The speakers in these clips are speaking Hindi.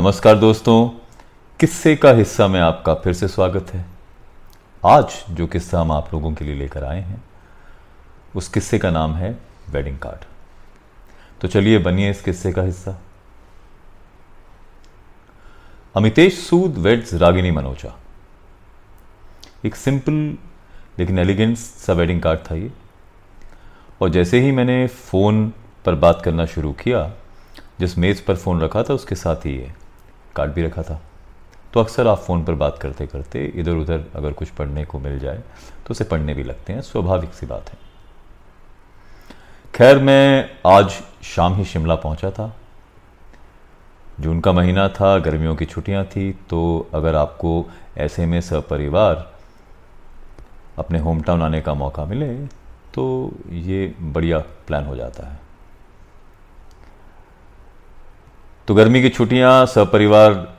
नमस्कार दोस्तों। किस्से का हिस्सा में आपका फिर से स्वागत है। आज जो किस्सा हम आप लोगों के लिए लेकर आए हैं, उस किस्से का नाम है वेडिंग कार्ड तो चलिए बनिए इस किस्से का हिस्सा। अमितेश सूद वेड्स रागिनी मनोजा। एक सिंपल लेकिन एलिगेंट सा वेडिंग कार्ड था ये। और जैसे ही मैंने फ़ोन पर बात करना शुरू किया, जिस मेज़ पर फ़ोन रखा था, उसके साथ ही ये। कार्ड भी रखा था। तो अक्सर आप फ़ोन पर बात करते करते इधर उधर अगर कुछ पढ़ने को मिल जाए तो उसे पढ़ने भी लगते हैं। स्वाभाविक सी बात है। खैर, मैं आज शाम ही शिमला पहुँचा था। जून का महीना था, गर्मियों की छुट्टियाँ थी तो अगर आपको ऐसे में सपरिवार अपने होम टाउन आने का मौका मिले तो ये बढ़िया प्लान हो जाता है। तो गर्मी की छुट्टियाँ, सपरिवार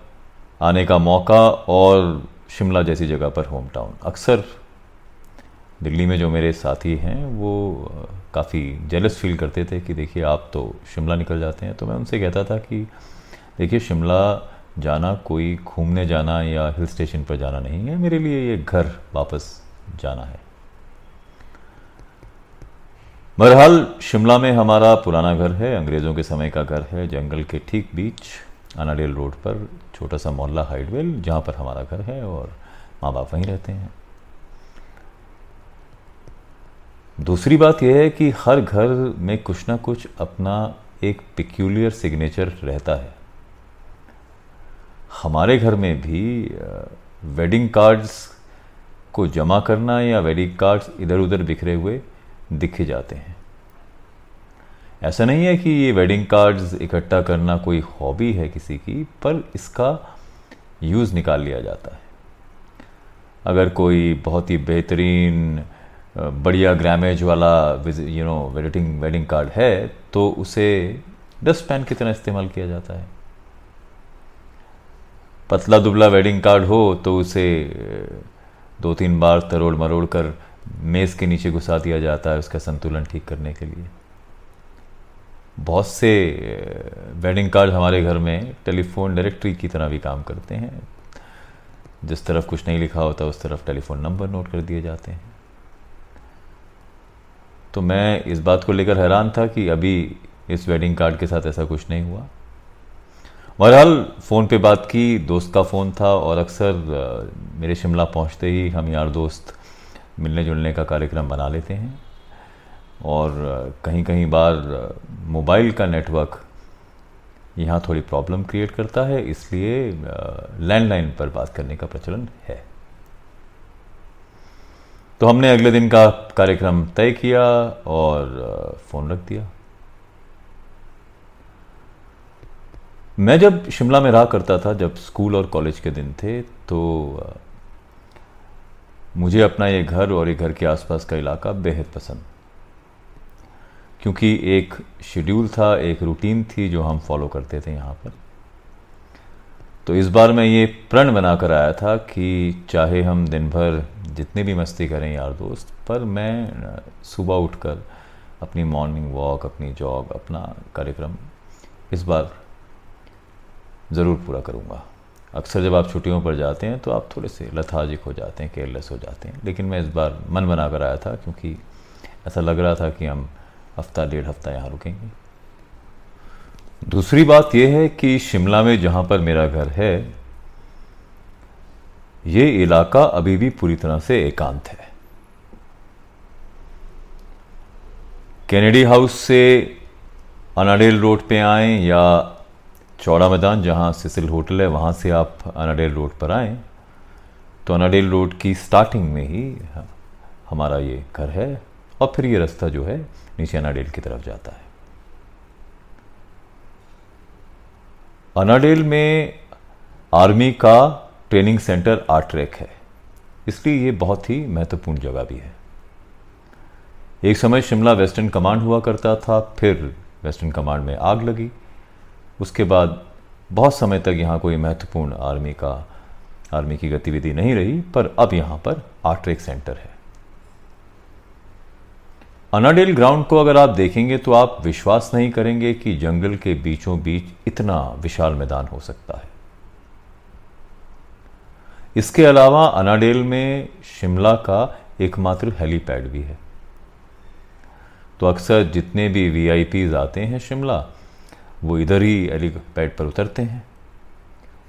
आने का मौका और शिमला जैसी जगह पर होम टाउन अक्सर दिल्ली में जो मेरे साथी हैं, वो काफ़ी जेलस फील करते थे कि देखिए, आप तो शिमला निकल जाते हैं। तो मैं उनसे कहता था कि, देखिए, शिमला जाना कोई घूमने जाना या हिल स्टेशन पर जाना नहीं है। मेरे लिए ये घर वापस जाना है। बहरहाल, शिमला में हमारा पुराना घर है, अंग्रेज़ों के समय का घर है, जंगल के ठीक बीच, अनाडेल रोड पर, छोटा सा मोहल्ला हाइडवेल, जहाँ पर हमारा घर है और माँ बाप वहीं रहते हैं। दूसरी बात यह है कि हर घर में कुछ ना कुछ अपना एक पिक्यूलियर सिग्नेचर रहता है। हमारे घर में भी वेडिंग कार्ड्स को जमा करना या वेडिंग कार्ड्स इधर उधर बिखरे हुए दिखे जाते हैं। ऐसा नहीं है कि ये वेडिंग कार्ड्स इकट्ठा करना कोई हॉबी है किसी की, पर इसका यूज़ निकाल लिया जाता है। अगर कोई बहुत ही बेहतरीन बढ़िया ग्रामेज वाला you know wedding wedding card है तो उसे डस्ट पैन की तरह इस्तेमाल किया जाता है। पतला दुबला वेडिंग कार्ड हो तो उसे दो तीन बार तरोड़ मरोड़ कर मेज़ के नीचे घुसा दिया जाता है उसका संतुलन ठीक करने के लिए। बहुत से वेडिंग कार्ड हमारे घर में टेलीफोन डायरेक्टरी की तरह भी काम करते हैं। जिस तरफ़ कुछ नहीं लिखा होता, उस तरफ़ टेलीफोन नंबर नोट कर दिए जाते हैं। तो मैं इस बात को लेकर हैरान था कि अभी इस वेडिंग कार्ड के साथ ऐसा कुछ नहीं हुआ। बहरहाल, फ़ोन पे बात की, दोस्त का फ़ोन था और अक्सर मेरे शिमला पहुँचते ही हम यार दोस्त मिलने जुलने का कार्यक्रम बना लेते हैं। और कहीं कहीं बार मोबाइल का नेटवर्क यहाँ थोड़ी प्रॉब्लम क्रिएट करता है, इसलिए लैंडलाइन पर बात करने का प्रचलन है। तो हमने अगले दिन का कार्यक्रम तय किया और फ़ोन रख दिया। मैं जब शिमला में रहा करता था, जब स्कूल और कॉलेज के दिन थे तो मुझे अपना ये घर और ये घर के आसपास का इलाका बेहद पसंद। क्योंकि एक शेड्यूल था, एक रूटीन थी जो हम फॉलो करते थे यहाँ पर। तो इस बार मैं ये प्रण बनाकर आया था कि चाहे हम दिन भर जितनी भी मस्ती करें यार दोस्त, पर मैं सुबह उठकर अपनी मॉर्निंग वॉक अपनी जॉग अपना कार्यक्रम इस बार ज़रूर पूरा करूँगा। अक्सर जब आप छुट्टियों पर जाते हैं तो आप थोड़े से लथाजिक हो जाते हैं केयरलेस हो जाते हैं। लेकिन मैं इस बार मन बना कर आया था, क्योंकि ऐसा लग रहा था कि हम हफ़्ता, डेढ़ हफ़्ता यहाँ रुकेंगे। दूसरी बात यह है कि शिमला में जहाँ पर मेरा घर है, ये इलाका अभी भी पूरी तरह से एकांत है। कैनेडी हाउस से अनाडेल रोड पे आए या चौड़ा मैदान जहाँ सिसिल होटल है, वहाँ से आप अनाडेल रोड पर आएँ। तो अनाडेल रोड की स्टार्टिंग में ही हमारा ये घर है और फिर ये रास्ता जो है, नीचे अनाडेल की तरफ़ जाता है। अनाडेल में आर्मी का ट्रेनिंग सेंटर आर्ट्रेक है। इसलिए ये बहुत ही महत्वपूर्ण जगह भी है। एक समय शिमला वेस्टर्न कमांड हुआ करता था, फिर वेस्टर्न कमांड में आग लगी। उसके बाद बहुत समय तक यहाँ कोई महत्वपूर्ण आर्मी का, आर्मी की गतिविधि नहीं रही, पर अब यहाँ पर आर्ट्रेक सेंटर है। अनाडेल ग्राउंड को अगर आप देखेंगे तो आप विश्वास नहीं करेंगे कि जंगल के बीचों बीच इतना विशाल मैदान हो सकता है। इसके अलावा अनाडेल में शिमला का एकमात्र हेलीपैड भी है। तो अक्सर जितने भी वी आते हैं शिमला वो इधर ही हेलीपैड पर उतरते हैं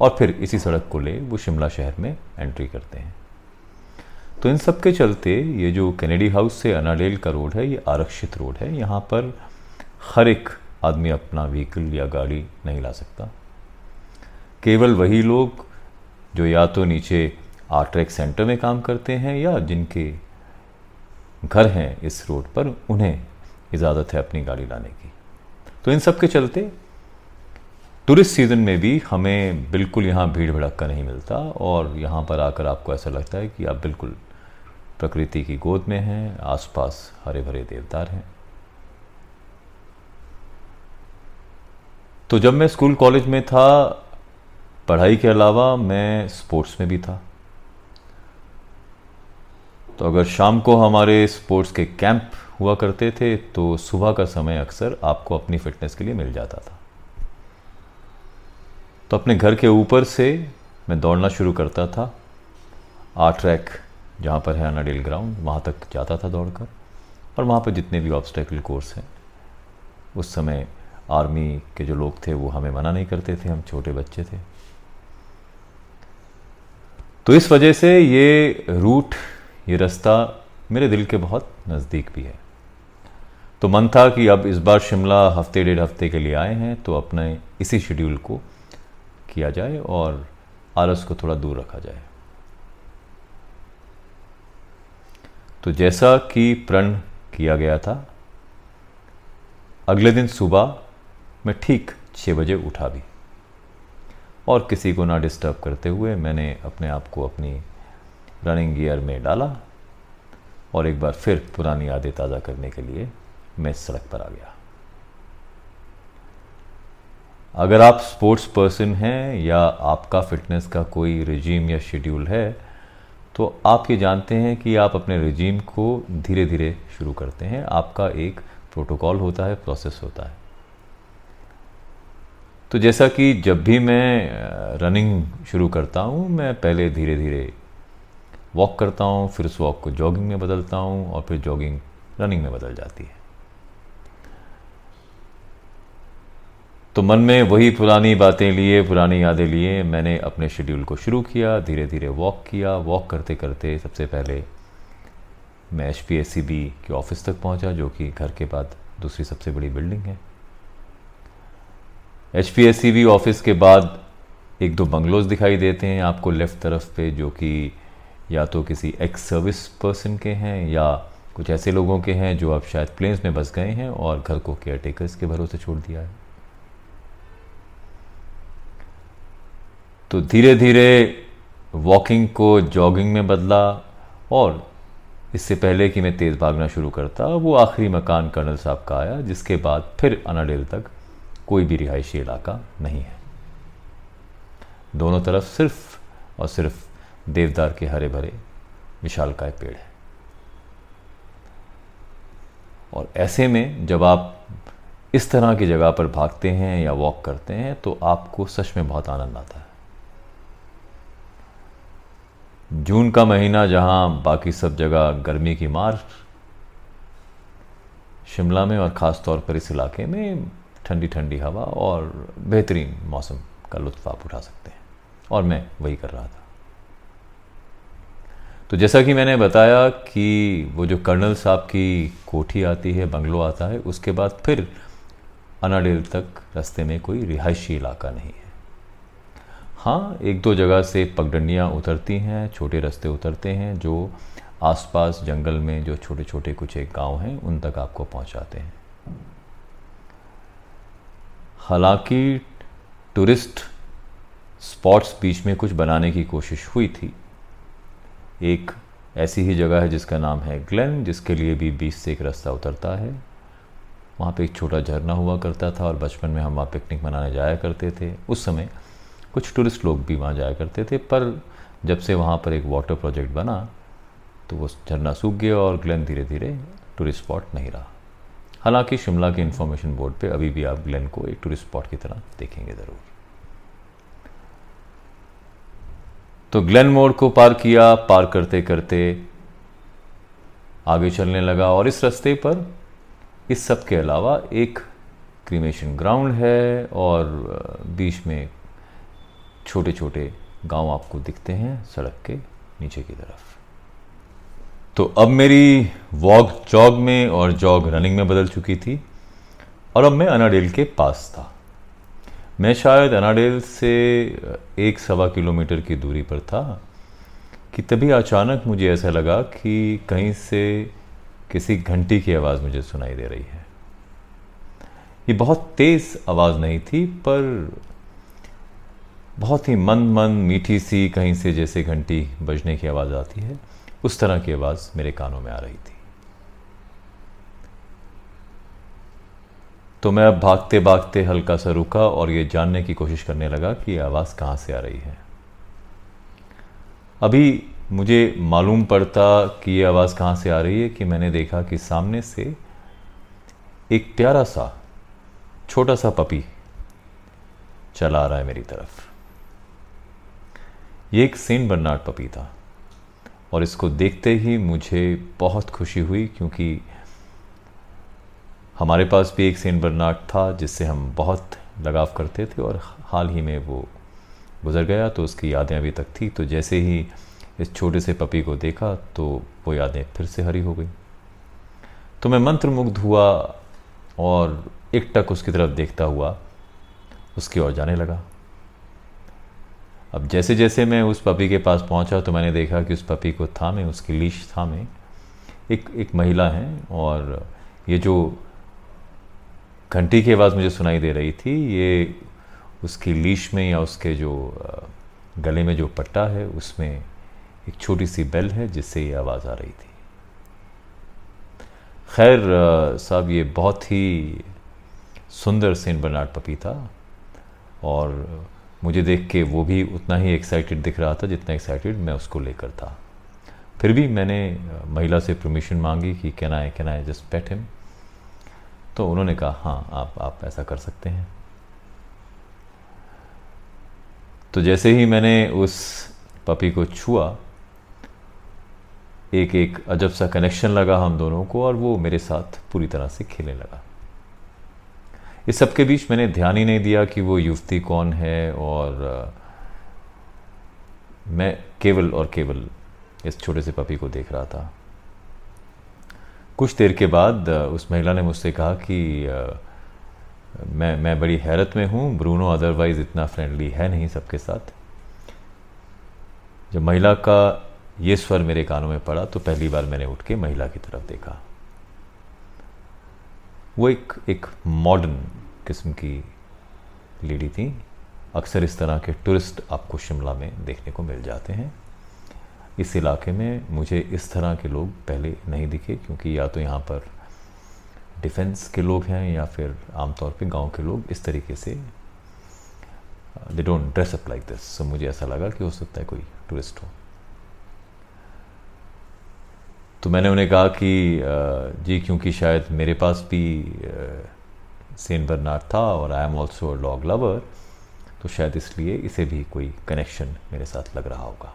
और फिर इसी सड़क को ले वो शिमला शहर में एंट्री करते हैं। तो इन सब के चलते ये जो कैनेडी हाउस से अनाडेल का रोड है, ये आरक्षित रोड है। यहाँ पर हर एक आदमी अपना व्हीकल या गाड़ी नहीं ला सकता। केवल वही लोग जो या तो नीचे आर्ट्रैक सेंटर में काम करते हैं या जिनके घर हैं इस रोड पर, उन्हें इजाज़त है अपनी गाड़ी लाने की। तो इन सब के चलते टूरिस्ट सीज़न में भी हमें बिल्कुल यहाँ भीड़ भड़क्का नहीं मिलता और यहाँ पर आकर आपको ऐसा लगता है कि आप बिल्कुल प्रकृति की गोद में हैं, आसपास हरे भरे देवदार हैं। तो जब मैं स्कूल कॉलेज में था, पढ़ाई के अलावा मैं स्पोर्ट्स में भी था। तो अगर शाम को हमारे स्पोर्ट्स के कैंप हुआ करते थे तो सुबह का समय अक्सर आपको अपनी फिटनेस के लिए मिल जाता था। तो अपने घर के ऊपर से मैं दौड़ना शुरू करता था आर्ट ट्रैक जहाँ पर है अनाडेल ग्राउंड, वहाँ तक जाता था दौड़कर। और वहाँ पर जितने भी ऑब्स्टेकल कोर्स हैं, उस समय आर्मी के जो लोग थे, वो हमें मना नहीं करते थे, हम छोटे बच्चे थे। तो इस वजह से ये रूट ये रास्ता मेरे दिल के बहुत नज़दीक भी है। तो मन था कि अब इस बार शिमला हफ़्ते डेढ़ हफ़्ते के लिए आए हैं तो अपने इसी शेड्यूल को किया जाए और आलस को थोड़ा दूर रखा जाए। तो जैसा कि प्रण किया गया था, अगले दिन सुबह मैं ठीक छः बजे उठा भी। और किसी को ना डिस्टर्ब करते हुए मैंने अपने आप को अपनी रनिंग गियर में डाला और एक बार फिर पुरानी यादें ताज़ा करने के लिए मैं सड़क पर आ गया। अगर आप स्पोर्ट्स पर्सन हैं या आपका फिटनेस का कोई रिजीम या शेड्यूल है तो आप ये जानते हैं कि आप अपने रिजीम को धीरे धीरे शुरू करते हैं। आपका एक प्रोटोकॉल होता है प्रोसेस होता है। तो जैसा कि जब भी मैं रनिंग शुरू करता हूँ, मैं पहले धीरे धीरे वॉक करता हूँ, फिर उस वॉक को जॉगिंग में बदलता हूँ और फिर जॉगिंग रनिंग में बदल जाती है। तो मन में वही पुरानी बातें लिए, पुरानी यादें लिए, मैंने अपने शेड्यूल को शुरू किया धीरे धीरे वॉक किया। वॉक करते करते सबसे पहले मैं H P S C B के ऑफ़िस तक पहुँचा, जो कि घर के बाद दूसरी सबसे बड़ी बिल्डिंग है। H P S C B office के बाद एक दो बंगलोज दिखाई देते हैं आपको लेफ़्ट तरफ़ पे, जो कि या तो किसी एक्स सर्विस पर्सन के हैं या कुछ ऐसे लोगों के हैं, जो अब शायद प्लेन्स में बस गए हैं और घर को केयर टेकर्स के भरोसे छोड़ दिया है। तो धीरे धीरे वॉकिंग को जॉगिंग में बदला और इससे पहले कि मैं तेज़ भागना शुरू करता, वो आखिरी मकान कर्नल साहब का आया, जिसके बाद फिर अनाडेल तक कोई भी रिहायशी इलाका नहीं है। दोनों तरफ़ सिर्फ़ और सिर्फ़ देवदार के हरे भरे विशालकाय पेड़ है। और ऐसे में जब आप इस तरह की जगह पर भागते हैं या वॉक करते हैं तो आपको सच में बहुत आनंद आता है। जून का महीना जहाँ बाकी सब जगह गर्मी की मार शिमला में और ख़ास तौर पर इस इलाके में ठंडी ठंडी हवा और बेहतरीन मौसम का लुत्फ़ आप उठा सकते हैं। और मैं वही कर रहा था। तो जैसा कि मैंने बताया कि वो जो कर्नल साहब की कोठी आती है, बंगलो आता है, उसके बाद फिर अनाडेल तक रास्ते में कोई रिहायशी इलाका नहीं है। हाँ एक दो जगह से पगडंडियाँ उतरती हैं, छोटे रास्ते उतरते हैं, जो आसपास जंगल में जो छोटे छोटे कुछ एक गाँव हैं, उन तक आपको पहुंचाते हैं। हालाँकि टूरिस्ट स्पॉट्स बीच में कुछ बनाने की कोशिश हुई थी। एक ऐसी ही जगह है जिसका नाम है ग्लेन, जिसके लिए भी बीच से एक रास्ता उतरता है। वहाँ पे एक छोटा झरना हुआ करता था और बचपन में हम वहाँ पिकनिक मनाने जाया करते थे। उस समय कुछ टूरिस्ट लोग भी वहाँ जाया करते थे, पर जब से वहाँ पर एक वाटर प्रोजेक्ट बना तो वो झरना सूख गया और ग्लेन धीरे धीरे टूरिस्ट स्पॉट नहीं रहा। हालाँकि शिमला के इंफॉर्मेशन बोर्ड पे अभी भी आप ग्लेन को एक टूरिस्ट स्पॉट की तरह देखेंगे ज़रूर। तो ग्लेन मोड़ को पार किया, पार करते करते आगे चलने लगा और इस रास्ते पर इस सब के अलावा एक क्रीमेशन ग्राउंड है और बीच में छोटे छोटे गाँव आपको दिखते हैं सड़क के नीचे की तरफ़। तो अब मेरी वॉक जॉग में और जॉग रनिंग में बदल चुकी थी और अब मैं अनाडेल के पास था। मैं शायद अनाडेल से एक सवा किलोमीटर की दूरी पर था कि तभी अचानक मुझे ऐसा लगा कि कहीं से किसी घंटी की आवाज़ मुझे सुनाई दे रही है। ये बहुत तेज़ आवाज़ नहीं थी, पर बहुत ही मन मन मीठी सी कहीं से जैसे घंटी बजने की आवाज़ आती है, उस तरह की आवाज़ मेरे कानों में आ रही थी। तो मैं अब भागते भागते हल्का सा रुका और ये जानने की कोशिश करने लगा कि आवाज़ कहाँ से आ रही है। अभी मुझे मालूम पड़ता कि ये आवाज़ कहाँ से आ रही है कि मैंने देखा कि सामने से एक प्यारा सा, छोटा सा पपी चला आ रहा है मेरी तरफ़। ये एक सेंट बर्नार्ड पपी था। और इसको देखते ही मुझे बहुत खुशी हुई क्योंकि हमारे पास भी एक सेंट बर्नार्ड था जिससे हम बहुत लगाव करते थे और हाल ही में वो गुज़र गया तो उसकी यादें अभी तक थी। तो जैसे ही इस छोटे से पपी को देखा तो वो यादें फिर से हरी हो गई। तो मैं मंत्रमुग्ध हुआ और एक टक उसकी तरफ़ देखता हुआ उसकी ओर जाने लगा। अब जैसे जैसे मैं उस पपी के पास पहुँचा तो मैंने देखा कि उस पपी को थामे, उसकी लीश थामे। एक एक महिला है और ये जो घंटी की आवाज़ मुझे सुनाई दे रही थी, ये उसकी लीश में या उसके जो गले में जो पट्टा है, उसमें एक छोटी सी बेल है जिससे ये आवाज़ आ रही थी। खैर साहब, ये बहुत ही सुंदर सेंट बर्नार्ड पपी था और मुझे देख के वो भी उतना ही एक्साइटेड दिख रहा था जितना एक्साइटेड मैं उसको लेकर था। फिर भी मैंने महिला से परमिशन मांगी कि can I can I just pet him तो उन्होंने कहा हाँ आप आप ऐसा कर सकते हैं। तो जैसे ही मैंने उस पपी को छुआ, एक एक अजब सा कनेक्शन लगा हम दोनों को और वो मेरे साथ पूरी तरह से खेलने लगा। इस सब के बीच मैंने ध्यान ही नहीं दिया कि वो युवती कौन है और मैं केवल और केवल इस छोटे से पपी को देख रहा था। कुछ देर के बाद उस महिला ने मुझसे कहा कि मैं मैं बड़ी हैरत में हूँ, ब्रूनो अदरवाइज़ इतना फ्रेंडली है नहीं सबके साथ। जब महिला का ये स्वर मेरे कानों में पड़ा तो पहली बार मैंने उठ के महिला की तरफ़ देखा। वो एक एक मॉडर्न किस्म की लेडी थी। अक्सर इस तरह के टूरिस्ट आपको शिमला में देखने को मिल जाते हैं। इस इलाके में मुझे इस तरह के लोग पहले नहीं दिखे, क्योंकि या तो यहाँ पर डिफेंस के लोग हैं या फिर आमतौर पे गाँव के लोग इस तरीके से they don't dress up like this so मुझे ऐसा लगा कि हो सकता है कोई टूरिस्ट हो। तो मैंने उन्हें कहा कि जी, क्योंकि शायद मेरे पास भी सेंट बर्नार्ड था और I am also dog lover तो शायद इसलिए इसे भी कोई कनेक्शन मेरे साथ लग रहा होगा.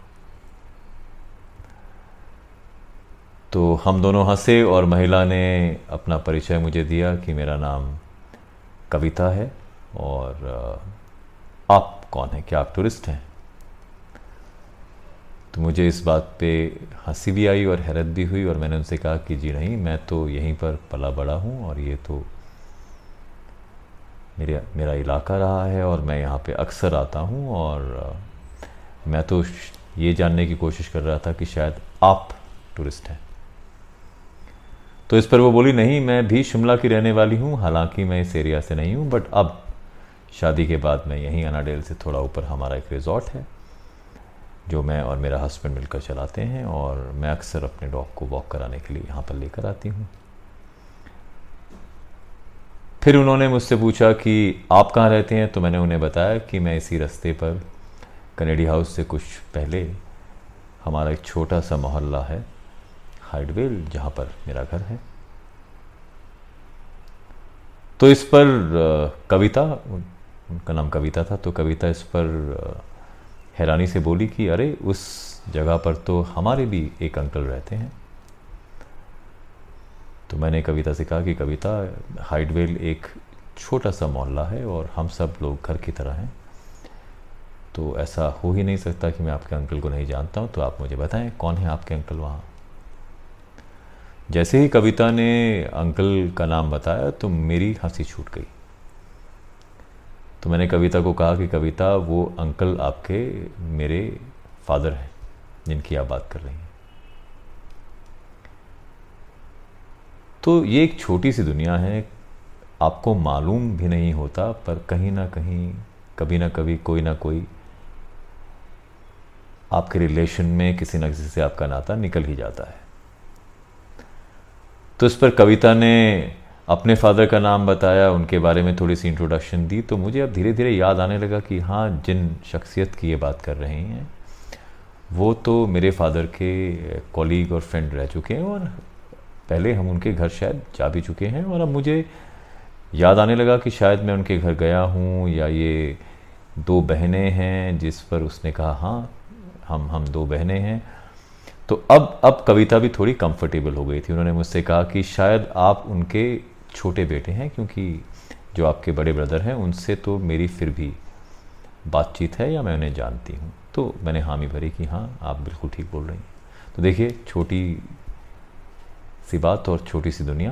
तो हम दोनों हंसे और महिला ने अपना परिचय मुझे दिया कि मेरा नाम कविता है और आप कौन हैं? क्या आप टूरिस्ट हैं? तो मुझे इस बात पे हँसी भी आई और हैरत भी हुई और मैंने उनसे कहा कि जी नहीं, मैं तो यहीं पर पला बड़ा हूँ और ये तो मेरे, मेरा इलाका रहा है और मैं यहाँ पे अक्सर आता हूँ और मैं तो ये जानने की कोशिश कर रहा था कि शायद आप टूरिस्ट हैं। तो इस पर वो बोली, नहीं, मैं भी शिमला की रहने वाली हूँ, हालाँकि मैं इस एरिया से नहीं हूँ, बट अब शादी के बाद मैं यहीं अनाडेल से थोड़ा ऊपर हमारा एक रिजॉर्ट है। जो मैं और मेरा हस्बैंड मिलकर चलाते हैं और मैं अक्सर अपने डॉग को वॉक कराने के लिए यहाँ पर लेकर आती हूँ। फिर उन्होंने मुझसे पूछा कि आप कहाँ रहते हैं? तो मैंने उन्हें बताया कि मैं इसी रास्ते पर कनेडी हाउस से कुछ पहले हमारा एक छोटा सा मोहल्ला है हाइडवेल जहाँ पर मेरा घर है। तो इस पर कविता उनका नाम कविता था तो कविता इस पर हैरानी से बोली कि, अरे, उस जगह पर तो हमारे भी एक अंकल रहते हैं। तो मैंने कविता से कहा कि, कविता, हाइडवेल एक छोटा सा मोहल्ला है और हम सब लोग घर की तरह हैं। तो ऐसा हो ही नहीं सकता कि मैं आपके अंकल को नहीं जानता हूँ तो आप मुझे बताएँ, कौन है आपके अंकल वहाँ? जैसे ही कविता ने अंकल का नाम बताया तो मेरी हँसी छूट गई। तो मैंने कविता को कहा कि कविता, वो अंकल आपके मेरे फादर हैं, जिनकी आप बात कर रही हैं। तो ये एक छोटी सी दुनिया है, आपको मालूम भी नहीं होता, पर कहीं ना कहीं, कभी ना कभी, कोई ना कोई आपके रिलेशन में किसी न किसी से आपका नाता निकल ही जाता है। तो इस पर कविता ने अपने फादर का नाम बताया, उनके बारे में थोड़ी सी इंट्रोडक्शन दी तो मुझे अब धीरे धीरे याद आने लगा कि हाँ जिन शख्सियत की ये बात कर रहे हैं, वो तो मेरे फादर के कॉलीग और फ्रेंड रह चुके हैं और पहले हम उनके घर शायद जा भी चुके हैं और अब मुझे याद आने लगा कि शायद मैं उनके घर गया हूँ या ये दो बहनें हैं जिस पर उसने कहा हाँ हम हम दो बहनें हैं। तो अब अब कविता भी थोड़ी कंफर्टेबल हो गई थी। उन्होंने मुझसे कहा कि शायद आप उनके छोटे बेटे हैं, क्योंकि जो आपके बड़े ब्रदर हैं, उनसे तो मेरी फिर भी बातचीत है या मैं उन्हें जानती हूँ। तो मैंने हामी भरी कि हाँ आप बिल्कुल ठीक बोल रही हैं। तो देखिए, छोटी सी बात और छोटी सी दुनिया।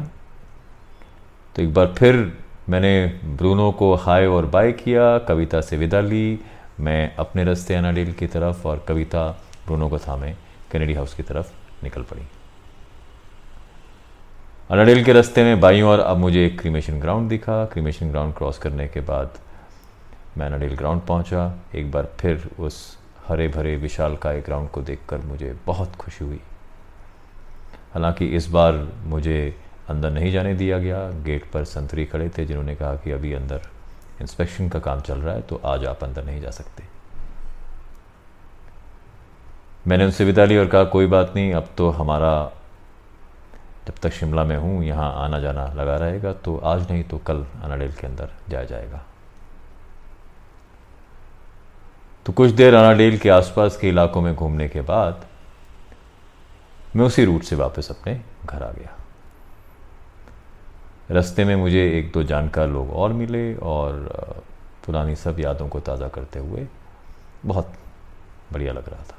तो एक बार फिर मैंने ब्रूनो को हाय और बाय किया, कविता से विदा ली। मैं अपने रास्ते अनाडेल की तरफ़ और कविता ब्रूनो को थामे, कैनेडी हाउस की तरफ़ निकल पड़ी। अनाडेल के रास्ते में बाई और अब मुझे एक क्रीमेशन ग्राउंड दिखा। क्रीमेशन ग्राउंड क्रॉस करने के बाद मैं अनाडेल ग्राउंड पहुँचा। एक बार फिर उस हरे भरे विशाल का ग्राउंड को देखकर मुझे बहुत खुशी हुई। हालाँकि इस बार मुझे अंदर नहीं जाने दिया गया। गेट पर संतरी खड़े थे जिन्होंने कहा कि अभी अंदर इंस्पेक्शन का काम चल रहा है तो आज आप अंदर नहीं जा सकते। मैंने उनसे विदा ली और कहा, कोई बात नहीं, अब तो हमारा जब तक शिमला में हूँ, यहाँ आना जाना लगा रहेगा तो आज नहीं तो कल अनाडेल के अंदर जाया जाएगा। तो कुछ देर अनाडेल के आसपास के इलाकों में घूमने के बाद, मैं उसी रूट से वापस अपने घर आ गया। रास्ते में मुझे एक दो जानकार लोग और मिले और, पुरानी सब यादों को ताज़ा करते हुए बहुत बढ़िया लग रहा था।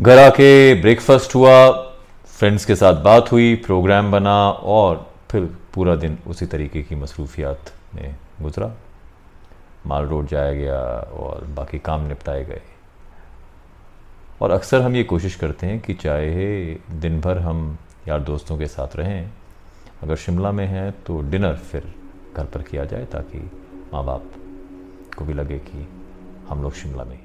घर आके ब्रेकफास्ट हुआ फ्रेंड्स के साथ बात हुई प्रोग्राम बना और फिर पूरा दिन उसी तरीके की मसरूफियात में गुजरा। माल रोड जाया गया और बाकी काम निपटाए गए। और अक्सर हम ये कोशिश करते हैं कि चाहे दिन भर हम यार दोस्तों के साथ रहें, अगर शिमला में हैं तो डिनर फिर घर पर किया जाए ताकि माँ बाप को भी लगे कि हम लोग शिमला में